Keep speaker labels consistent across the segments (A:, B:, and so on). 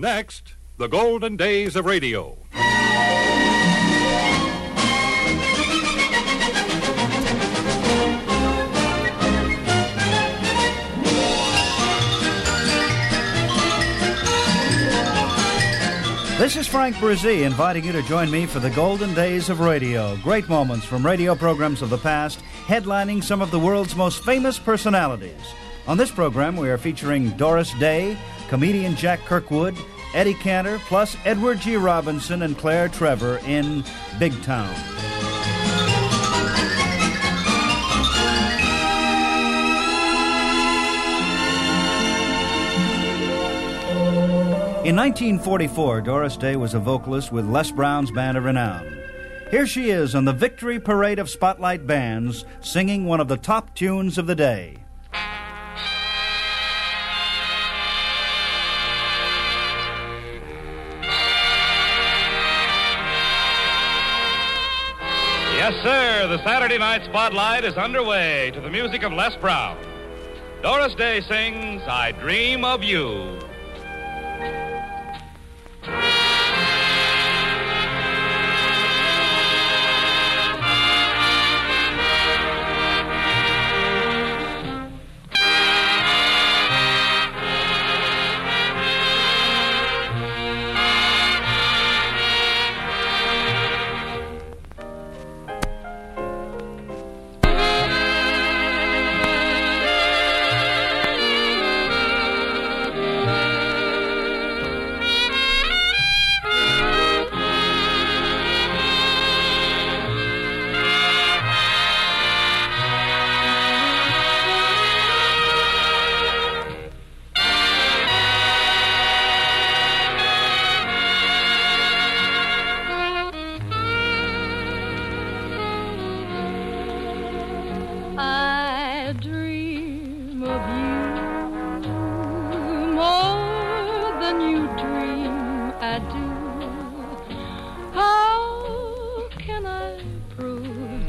A: Next, the golden days of radio.
B: This is Frank Bresee inviting you to join me for the golden days of radio. Great moments from radio programs of the past, headlining some of the world's most famous personalities. On this program, we are featuring Doris Day, comedian Jack Kirkwood, Eddie Cantor, plus Edward G. Robinson and Claire Trevor in Big Town. In 1944, Doris Day was a vocalist with Les Brown's Band of Renown. Here she is on the Victory Parade of Spotlight Bands, singing one of the top tunes of the day.
C: Yes, sir. The Saturday Night Spotlight is underway to the music of Les Brown. Doris Day sings I Dream of You.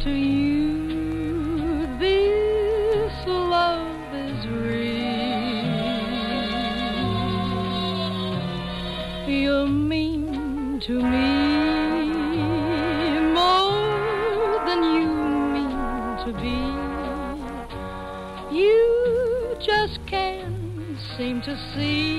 D: To you this love is real? You mean to me more than you mean to be. You just can't seem to see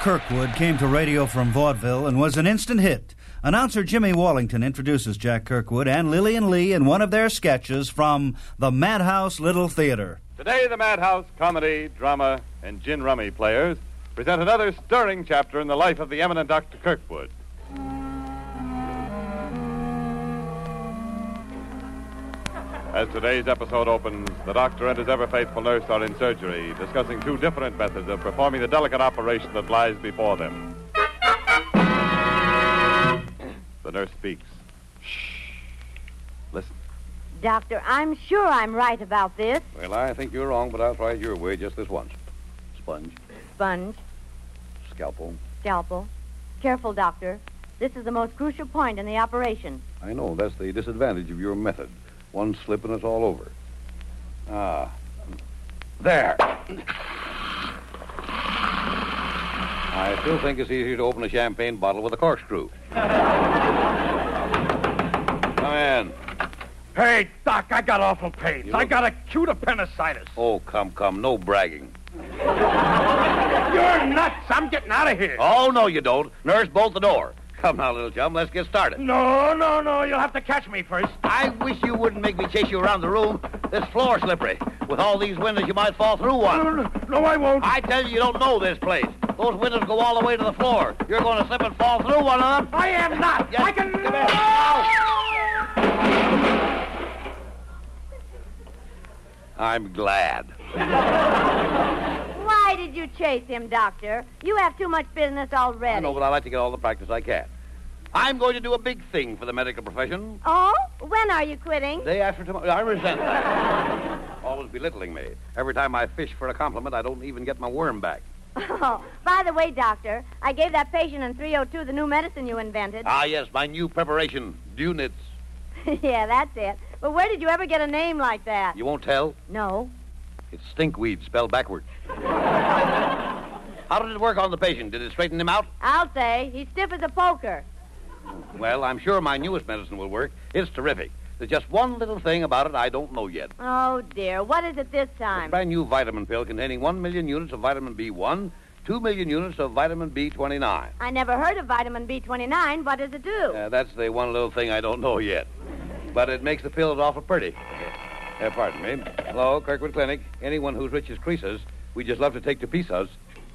B: Kirkwood came to radio from vaudeville and was an instant hit. Announcer Jimmy Wallington introduces Jack Kirkwood and Lillian Lee in one of their sketches from the Madhouse Little Theater.
E: Today, the Madhouse comedy, drama, and gin rummy players present another stirring chapter in the life of the eminent Dr. Kirkwood. As today's episode opens, the doctor and his ever faithful nurse are in surgery, discussing two different methods of performing the delicate operation that lies before them. The nurse speaks. Shh. Listen.
F: Doctor, I'm sure I'm right about this.
G: Well, I think you're wrong, but I'll try it your way just this once. Sponge,
F: Sponge,
G: scalpel.
F: scalpel. Careful, Doctor. This is the most crucial point in the operation.
G: I know that's the disadvantage of your method. One slip and it's all over. Ah. There. I still think it's easier to open a champagne bottle with a corkscrew. Come in.
H: Hey, Doc, I got awful pains.
G: You
H: I got acute appendicitis.
G: Oh, come, come. No bragging.
H: You're nuts. I'm getting out of here.
G: Oh, no, you don't. Nurse, bolt the door. Come now, little chum, let's get started.
H: No, no, no. You'll have to catch me first.
G: I wish you wouldn't make me chase you around the room. This floor's slippery. With all these windows, you might fall through one.
H: no, no, I won't.
G: I tell you, you don't know this place. Those windows go all the way to the floor. You're going to slip and fall through one of them.
H: I am not.
G: Yes,
H: I can.
G: come here. I'm glad.
F: Why did you chase him, Doctor? You have too much business already.
G: I know, but I like to get all the practice I can. I'm going to do a big thing for the medical profession.
F: Oh? When are you quitting?
G: Day after tomorrow. I resent that. Always belittling me. Every time I fish for a compliment, I don't even get my worm back.
F: Oh, by the way, Doctor, I gave that patient in 302 the new medicine you invented.
G: Ah, yes, my new preparation, Dunits.
F: yeah, that's it. But where did you ever get a name like that?
G: You won't tell?
F: No.
G: It's stinkweed spelled backwards. How did it work on the patient? Did it straighten him out?
F: I'll say. He's stiff as a poker.
G: Well, I'm sure my newest medicine will work. It's terrific. There's just one little thing about it I don't know yet.
F: Oh, dear. What is it this
G: A
F: time?
G: brand new vitamin pill containing 1 million units of vitamin B1, 2 million units of vitamin B29.
F: I never heard of vitamin B29. What does it do?
G: Uh, that's the one little thing I don't know yet. But it makes the pills awful pretty. Uh, pardon me. Hello, Kirkwood Clinic. Anyone who's rich as Croesus, we just love to take to pieces.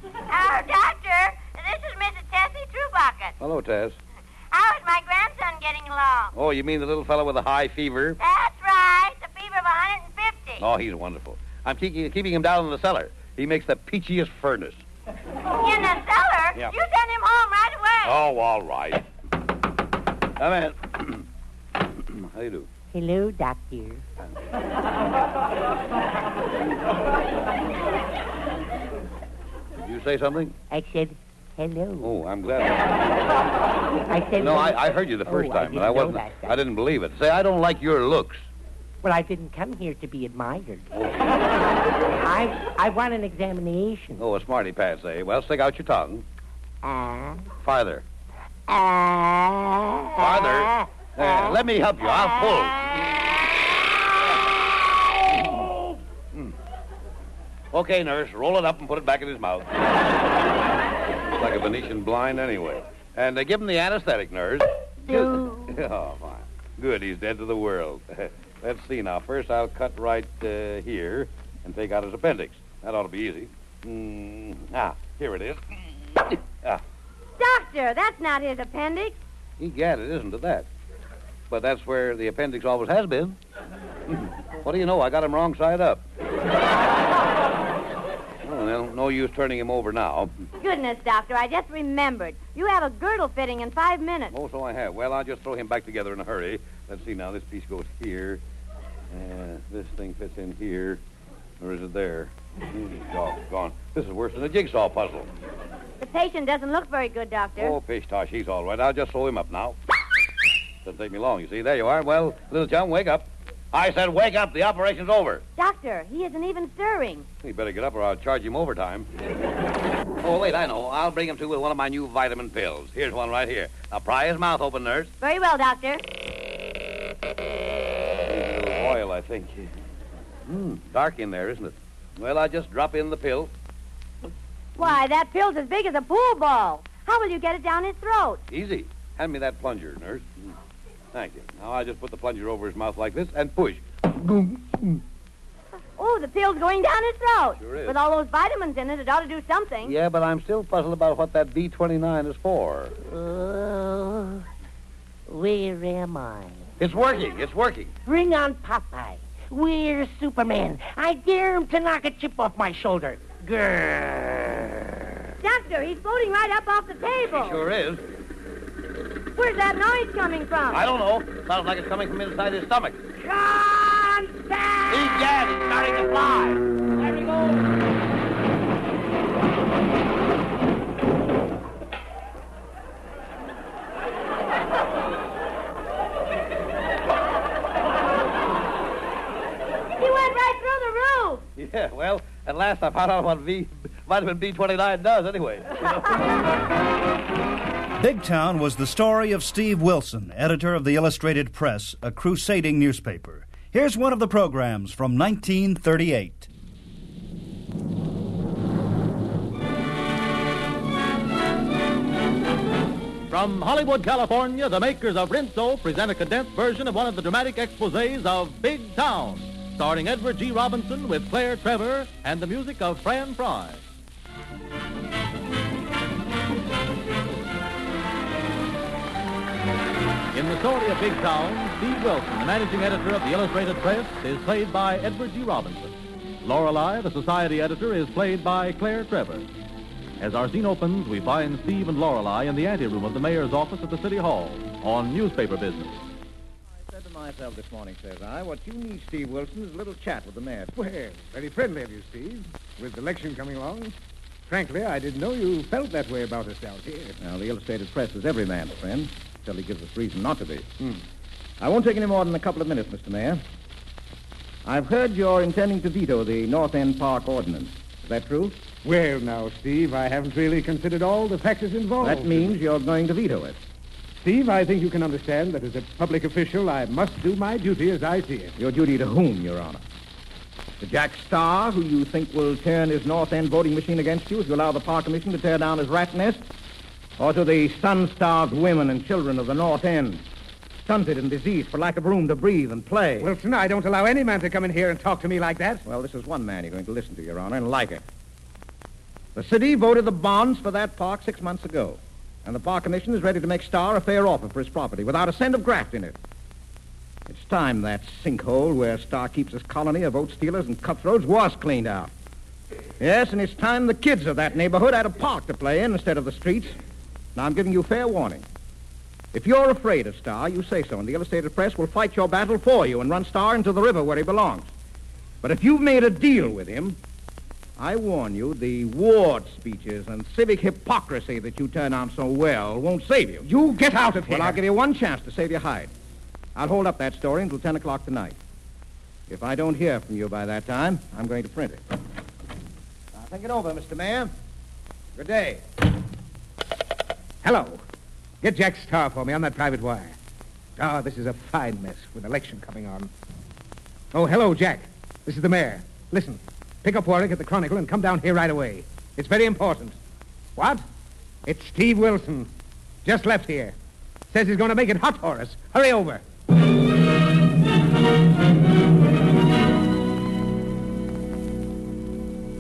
I: Oh, doctor, this is Mrs. Tessie Truebucket.
G: Hello, Tess.
I: How is my grandson getting along?
G: Oh, you mean the little fellow with the high fever?
I: That's right, the fever of 150.
G: Oh, he's wonderful. I'm keeping, keeping him down in the cellar. He makes the peachiest furnace.
I: In the cellar?
G: Yeah.
I: You send him home right away.
G: Oh, all right. Come in. How do you do?
J: Hello, doctor.
G: Did you say something?
J: I said hello.
G: Oh, I'm glad.
J: I said
G: No, I, I heard you the first
J: Oh,
G: time,
J: I
G: but I wasn't. I didn't believe it. Say, I don't like your looks.
J: Well, I didn't come here to be admired. I I want an examination.
G: Oh, a smarty pants, eh? Well, stick out your tongue.
J: Ah.
G: Farther.
J: Ah.
G: Farther. There, let me help you. I'll pull. Hmm. Okay, nurse, roll it up and put it back in his mouth. Looks like a Venetian blind anyway. And uh, give him the anesthetic, nurse. oh, fine. Good, he's dead to the world. Let's see now. First, I'll cut right uh, here and take out his appendix. That ought to be easy. Mm, ah, here it is. Ah,
F: Doctor, that's not his appendix.
G: egad, it isn't to that. But that's where the appendix always has been. what do you know? I got him wrong side up. well, no, no use turning him over now.
F: Goodness, Doctor, I just remembered. You have a girdle fitting in five minutes.
G: Oh, so I have. Well, I'll just throw him back together in a hurry. Let's see now. This piece goes here. Uh, this thing fits in here. Or is it there? Oh, gone. This is worse than a jigsaw puzzle.
F: The patient doesn't look very good, Doctor.
G: Oh, pish tosh, he's all right. I'll just sew him up now. Doesn't take me long, you see. There you are. Well, little chum, wake up. I said wake up. The operation's over.
F: Doctor, he isn't even stirring.
G: You better get up or I'll charge him overtime. oh, wait, I know. I'll bring him to with one of my new vitamin pills. Here's one right here. Now pry his mouth open, nurse.
F: Very well, Doctor.
G: A little oil, I think. Hmm, dark in there, isn't it? Well, I'll just drop in the pill.
F: Why, that pill's as big as a pool ball. How will you get it down his throat?
G: Easy. Hand me that plunger, nurse. Thank you. Now I just put the plunger over his mouth like this and push.
F: Oh, the pill's going down his throat.
G: Sure is.
F: With all those vitamins in it, it ought to do something.
G: Yeah, but I'm still puzzled about what that B29 is for.
J: Oh, where am I?
G: It's working. It's working.
J: Bring on Popeye. We're Superman? I dare him to knock a chip off my shoulder. Grrr.
F: Doctor, he's floating right up off the table.
G: He Sure is.
F: Where's that noise coming from?
G: I don't know. Sounds like it's coming from inside his stomach.
J: Contact!
G: Egad, he's starting to fly. There he goes.
F: He went right through the roof.
G: Yeah, well, at last I found out what v, vitamin B29 does anyway.
B: Big Town was the story of Steve Wilson, editor of the Illustrated Press, a crusading newspaper. Here's one of the programs from 1938.
K: From Hollywood, California, the makers of Rinso present a condensed version of one of the dramatic exposés of Big Town, starring Edward G. Robinson with Claire Trevor and the music of Fran Fry. In the story of Big Town, Steve Wilson, the managing editor of the Illustrated Press, is played by Edward G. Robinson. Lorelei, the society editor, is played by Claire Trevor. As our scene opens, we find Steve and Lorelei in the anteroom of the mayor's office at the city hall on newspaper business.
L: I said to myself this morning, says I, what you need, Steve Wilson, is a little chat with the mayor.
M: Well, very friendly of you, Steve. With the election coming along, frankly, I didn't know you felt that way about us out here.
L: Now, the Illustrated Press is every man's friend, until he gives us reason not to be. Hmm. I won't take any more than a couple of minutes, Mr. Mayor. I've heard you're intending to veto the North End Park ordinance. Is that true?
M: Well, now, Steve, I haven't really considered all the factors involved.
L: That means you're going to veto it.
M: Steve, I think you can understand that as a public official, I must do my duty as I see it.
L: Your duty to whom, Your Honor? To Jack Starr, who you think will turn his North End voting machine against you if you allow the Park Commission to tear down his rat nest? Or to the sun-starved women and children of the North End, stunted and diseased for lack of room to breathe and play?
M: Wilson, I don't allow any man to come in here and talk to me like that.
L: Well, this is one man you're going to listen to, Your Honor, and like it. The city voted the bonds for that park six months ago, and the Park Commission is ready to make Starr a fair offer for his property without a cent of graft in it. It's time that sinkhole where Starr keeps his colony of vote stealers and cutthroats was cleaned out. Yes, and it's time the kids of that neighborhood had a park to play in instead of the streets. Now, I'm giving you fair warning. If you're afraid of Starr, you say so, and the Illustrated Press will fight your battle for you and run Starr into the river where he belongs. But if you've made a deal with him, I warn you, the ward speeches and civic hypocrisy that you turn on so well won't save you.
M: You get out of here.
L: Well, I'll give you one chance to save your hide. I'll hold up that story until 10 o'clock tonight. If I don't hear from you by that time, I'm going to print it. Now, think it over, Mr. Mayor. Good day.
M: Hello. Get Jack Starr for me on that private wire. Oh, this is a fine mess with election coming on. Oh, hello, Jack. This is the mayor. Listen, pick up Warwick at the Chronicle and come down here right away. It's very important. What? It's Steve Wilson. Just left here. Says he's going to make it hot for us. Hurry over.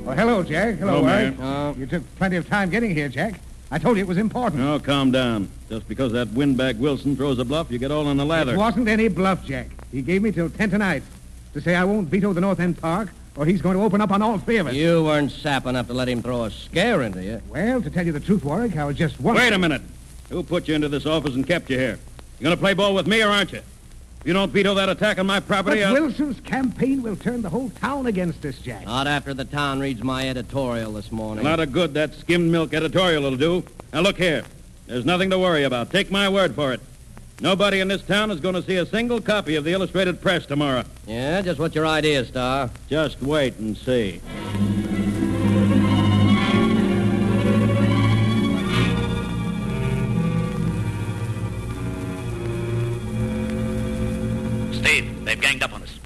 M: Oh, hello, Jack. Hello,
N: Hello,
M: Warwick.
N: Mayor.
M: Uh, you took plenty of time getting here, Jack. I told you it was important.
N: Oh, calm down. Just because that windbag Wilson throws a bluff, you get all on the lather.
M: It wasn't any bluff, Jack. He gave me till 10 tonight to say I won't veto the North End Park, or he's going to open up on all three of us.
O: You weren't sap enough to let him throw a scare into you.
M: Well, to tell you the truth, Warwick, I was just one.
N: Wait a minute. Who put you into this office and kept you here? You're gonna play ball with me or aren't you? If you don't veto that attack on my
M: But
N: property, I'll...
M: Wilson's campaign will turn the whole town against us, Jack.
O: Not after the town reads my editorial this morning.
N: A lot of good that skimmed milk editorial will do. Now, look here. There's nothing to worry about. Take my word for it. Nobody in this town is going to see a single copy of the Illustrated Press tomorrow.
O: Yeah, just what your idea is, Starr.
N: Just wait and see.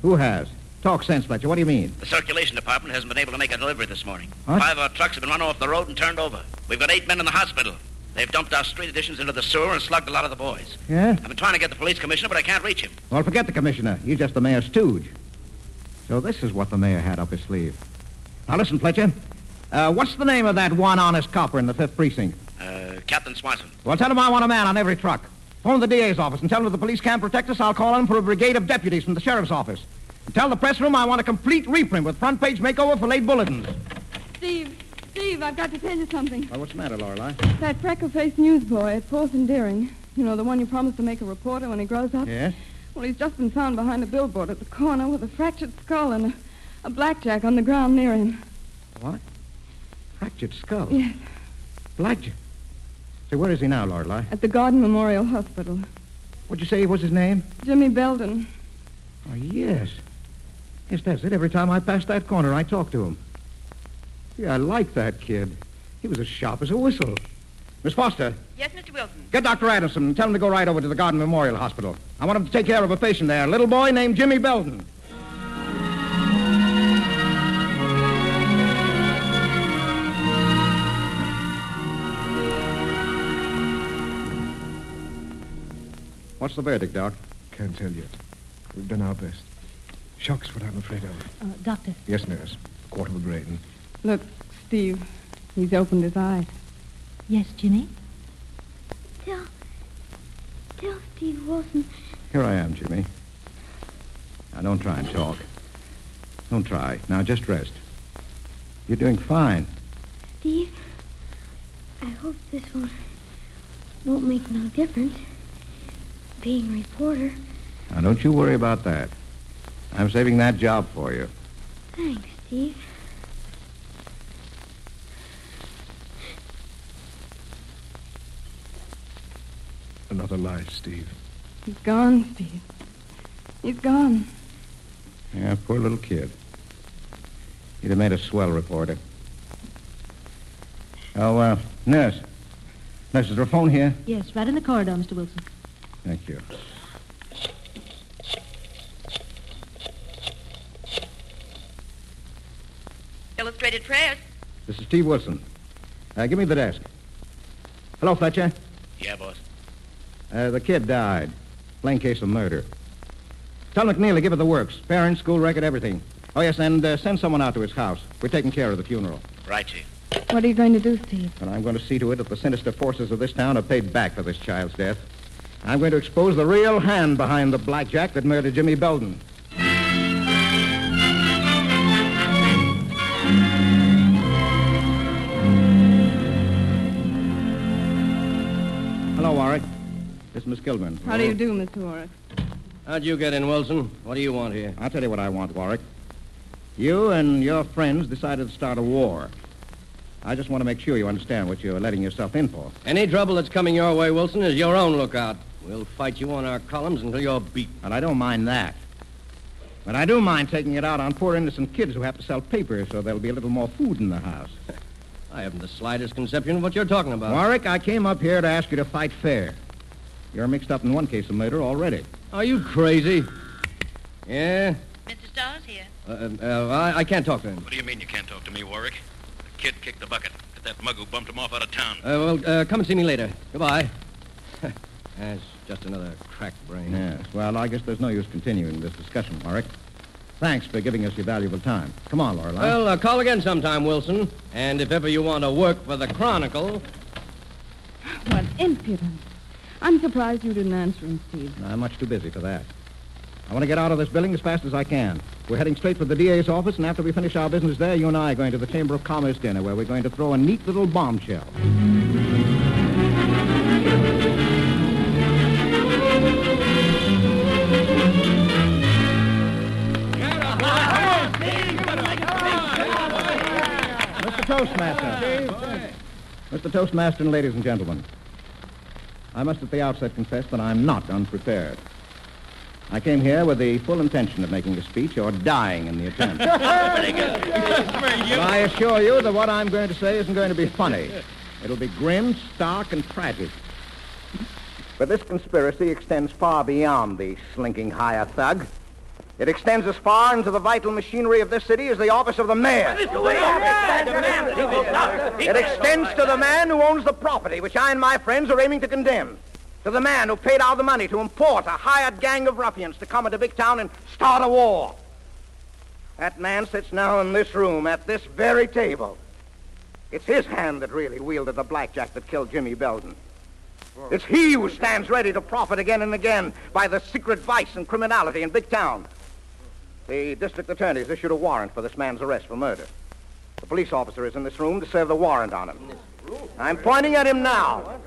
L: Who has? Talk sense, Fletcher. What do you mean?
P: The circulation department hasn't been able to make a delivery this morning.
L: What?
P: Five of our trucks have been run off the road and turned over. We've got eight men in the hospital. They've dumped our street editions into the sewer and slugged a lot of the boys.
L: Yeah?
P: I've been trying to get the police commissioner, but I can't reach him.
L: Well, forget the commissioner. He's just the mayor's stooge. So this is what the mayor had up his sleeve. Now listen, Fletcher. Uh, what's the name of that one honest copper in the fifth precinct?
P: Uh, Captain Swanson.
L: Well, tell him I want a man on every truck. Phone the DA's office and tell him if the police can't protect us, I'll call in for a brigade of deputies from the sheriff's office. Tell the press room I want a complete reprint with front page makeover for late bulletins.
Q: Steve, Steve, I've got to tell you something.
L: Well, what's the matter, Lorelei?
Q: That freckle-faced newsboy at Fourth and Deering, you know, the one you promised to make a reporter when he grows up?
L: Yes?
Q: Well, he's just been found behind a billboard at the corner with a fractured skull and a, a blackjack on the ground near him.
L: What? Fractured skull?
Q: Yes,
L: Blackjack. Say, where is he now, Lorelei?
Q: at the Garden Memorial Hospital.
L: What'd you say was his name?
Q: Jimmy Belden.
L: Oh, yes. Yes, that's it. Every time I pass that corner, I talk to him. Yeah, I like that kid. He was as sharp as a whistle. Miss Foster,
R: Yes, Mr. Wilson.
L: get Dr. Adamson and tell him to go right over to the Garden Memorial Hospital. I want him to take care of a patient there, a little boy named Jimmy Belden. What's the verdict, Doc?
M: Can't tell yet. We've done our best. Shock's what I'm afraid of.
Q: Uh, doctor.
M: Yes, nurse. Quarter of a brain.
Q: Look, Steve, he's opened his eyes.
D: Yes, Jimmy?
I: Tell, tell Steve Wilson.
L: Here I am, Jimmy. Now, don't try and talk. Don't try. Now, just rest. You're doing fine.
I: Steve, I hope this won't, won't make no difference. Being a reporter.
L: Now, don't you worry about that. I'm saving that job for you.
I: Thanks, Steve.
M: Another life, Steve.
Q: He's gone, Steve. He's gone.
L: Yeah, poor little kid. He'd have made a swell reporter. Oh, uh, nurse. Nurse, is there a phone here?
D: Yes, right in the corridor, Mr. Wilson.
L: Thank you.
R: Illustrated Press.
L: This is Steve Wilson. Uh, give me the desk. Hello, Fletcher.
P: Yeah, boss.
L: Uh, the kid died. Plain case of murder. Tell McNeil to give it the works. Parents, school record, everything. Oh, yes, and uh, send someone out to his house. We're taking care of the funeral.
P: Right, Chief.
Q: What are you going to do, Steve?
L: And I'm going to see to it that the sinister forces of this town are paid back for this child's death. I'm going to expose the real hand behind the blackjack that murdered Jimmy Belden. Hello, Warwick. This is Miss Kilburn.
Q: How do you do, Mr. Warwick?
O: How'd you get in, Wilson? What do you want here?
L: I'll tell you what I want, Warwick. You and your friends decided to start a war. I just want to make sure you understand what you're letting yourself in for.
O: Any trouble that's coming your way, Wilson, is your own lookout. We'll fight you on our columns until you're beat.
L: And I don't mind that. But I do mind taking it out on poor innocent kids who have to sell papers so there'll be a little more food in the house.
O: I haven't the slightest conception of what you're talking about.
L: Warwick, I came up here to ask you to fight fair. You're mixed up in one case of murder already.
O: Are you crazy? Yeah?
R: Mr. Starr's here.
O: Uh, uh, I, I can't talk to him.
P: What do you mean you can't talk to me, Warwick? The kid kicked the bucket. Get that mug who bumped him off out of town.
O: Uh, well, uh, come and see me later. Goodbye. That's just another cracked brain.
L: Yes. Well, I guess there's no use continuing this discussion, Warwick. Thanks for giving us your valuable time. Come on, Lorelei.
O: Well, uh, call again sometime, Wilson. And if ever you want to work for the Chronicle,
Q: What impudence. I'm surprised you didn't answer him, Steve.
L: I'm much too busy for that. I want to get out of this building as fast as I can. We're heading straight for the DA's office, and after we finish our business there, you and I are going to the Chamber of Commerce dinner, where we're going to throw a neat little bombshell. Toastmaster. Mr. Toastmaster and ladies and gentlemen, I must at the outset confess that I'm not unprepared. I came here with the full intention of making a speech or dying in the attempt. I assure you that what I'm going to say isn't going to be funny. It'll be grim, stark, and tragic. But this conspiracy extends far beyond the slinking hire thug. It extends as far into the vital machinery of this city as the office of the mayor. It extends to the man who owns the property which I and my friends are aiming to condemn. To the man who paid out the money to import a hired gang of ruffians to come into big town and start a war. That man sits now in this room at this very table. It's his hand that really wielded the blackjack that killed Jimmy Belden. It's he who stands ready to profit again and again by the secret vice and criminality in big town. The district attorney has issued a warrant for this man's arrest for murder. The police officer is in this room to serve the warrant on him. I'm pointing at him now.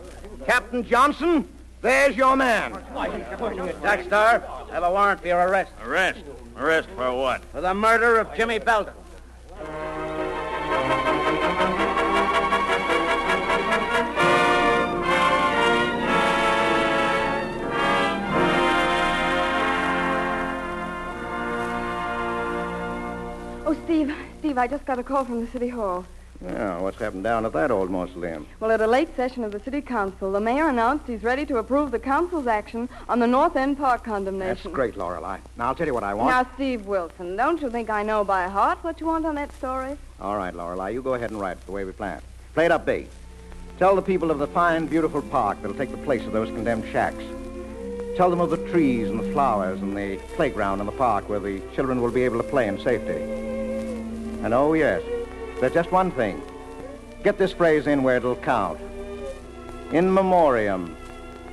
L: Captain Johnson, there's your man.
S: Starr, I have a warrant for your arrest.
H: Arrest? Arrest for what?
S: For the murder of Jimmy Belden.
Q: Steve, Steve, I just got a call from the city hall.
L: Yeah, what's happened down at that old mausoleum?
Q: Well, at a late session of the city council, the mayor announced he's ready to approve the council's action on the North End Park condemnation.
L: That's great, Lorelei. Now, I'll tell you what I want.
Q: Now, Steve Wilson, don't you think I know by heart what you want on that story?
L: All right, Lorelei, you go ahead and write it the way we planned. Play it up big. Tell the people of the fine, beautiful park that'll take the place of those condemned shacks. Tell them of the trees and the flowers and the playground in the park where the children will be able to play in safety. And oh, yes, there's just one thing. Get this phrase in where it'll count. In memoriam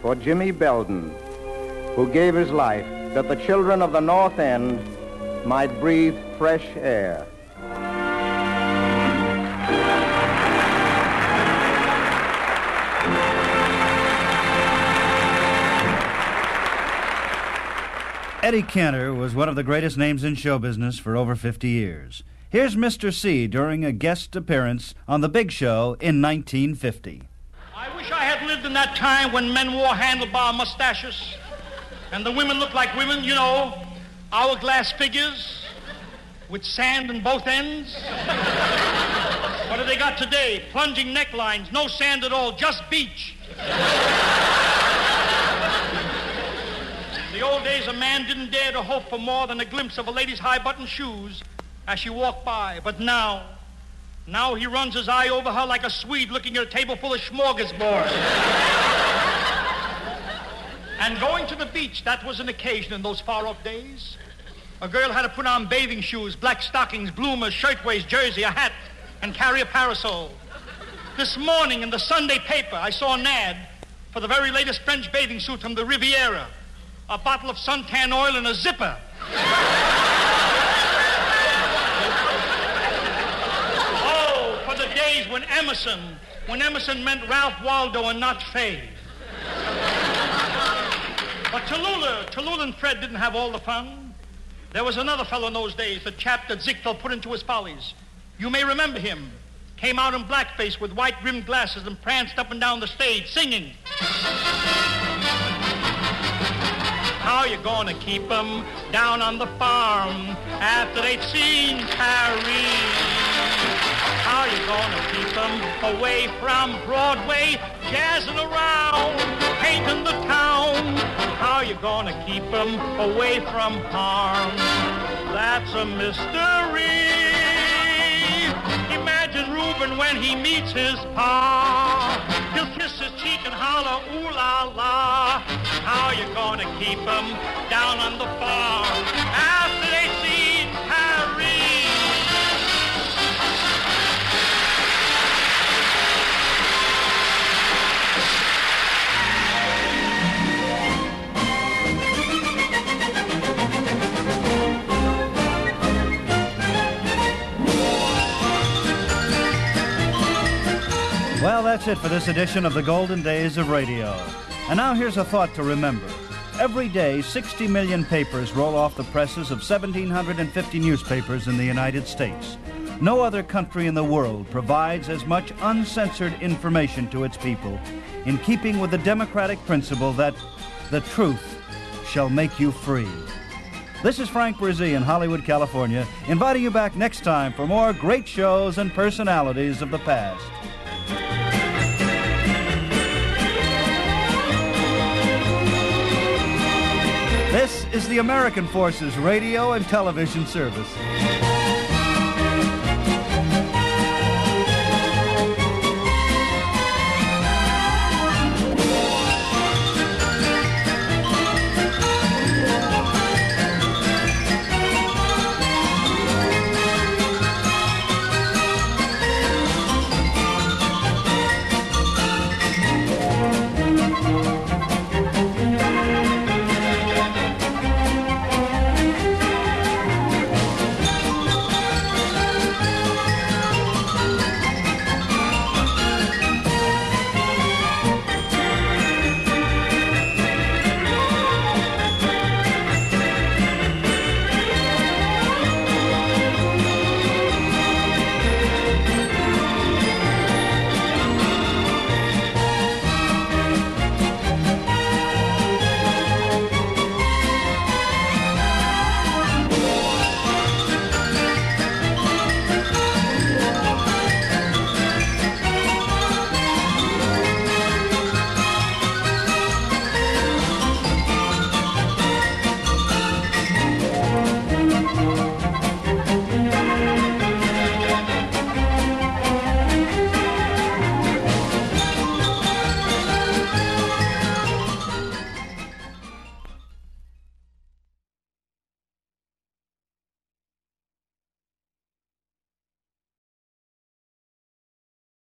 L: for Jimmy Belden, who gave his life that the children of the North End might breathe fresh air.
B: Eddie Cantor was one of the greatest names in show business for over 50 years. Here's Mr. C during a guest appearance on The Big Show in 1950.
T: I wish I had lived in that time when men wore handlebar mustaches and the women looked like women, you know, hourglass figures with sand in both ends. what have they got today? Plunging necklines, no sand at all, just beach. In the old days, a man didn't dare to hope for more than a glimpse of a lady's high button shoes as she walked by. But now, now he runs his eye over her like a Swede looking at a table full of smorgasbord. and going to the beach, that was an occasion in those far off days. A girl had to put on bathing shoes, black stockings, bloomers, shirtwaist, jersey, a hat, and carry a parasol. This morning in the Sunday paper, I saw an ad for the very latest French bathing suit from the Riviera a bottle of suntan oil and a zipper. oh, for the days when Emerson, when Emerson meant Ralph Waldo and not Faye. But Tallulah, Tallulah and Fred didn't have all the fun. There was another fellow in those days, the chap that Ziegfeld put into his follies. You may remember him. Came out in blackface with white rimmed glasses and pranced up and down the stage singing. How you gonna keep them down on the farm after they've seen Paris? How you gonna keep them away from Broadway, jazzing around, painting the town? How you gonna keep them away from harm? That's a mystery. Imagine Reuben when he meets his pa. He'll kiss his cheek and holler, ooh la la. How you gonna keep them down on the farm
B: that's it for this edition of the Golden Days of Radio. And now here's a thought to remember. Every day, 60 million papers roll off the presses of 1,750 newspapers in the United States. No other country in the world provides as much uncensored information to its people in keeping with the democratic principle that the truth shall make you free. This is Frank Bresee in Hollywood, California, inviting you back next time for more great shows and personalities of the past. Is the American Forces Radio and Television Service.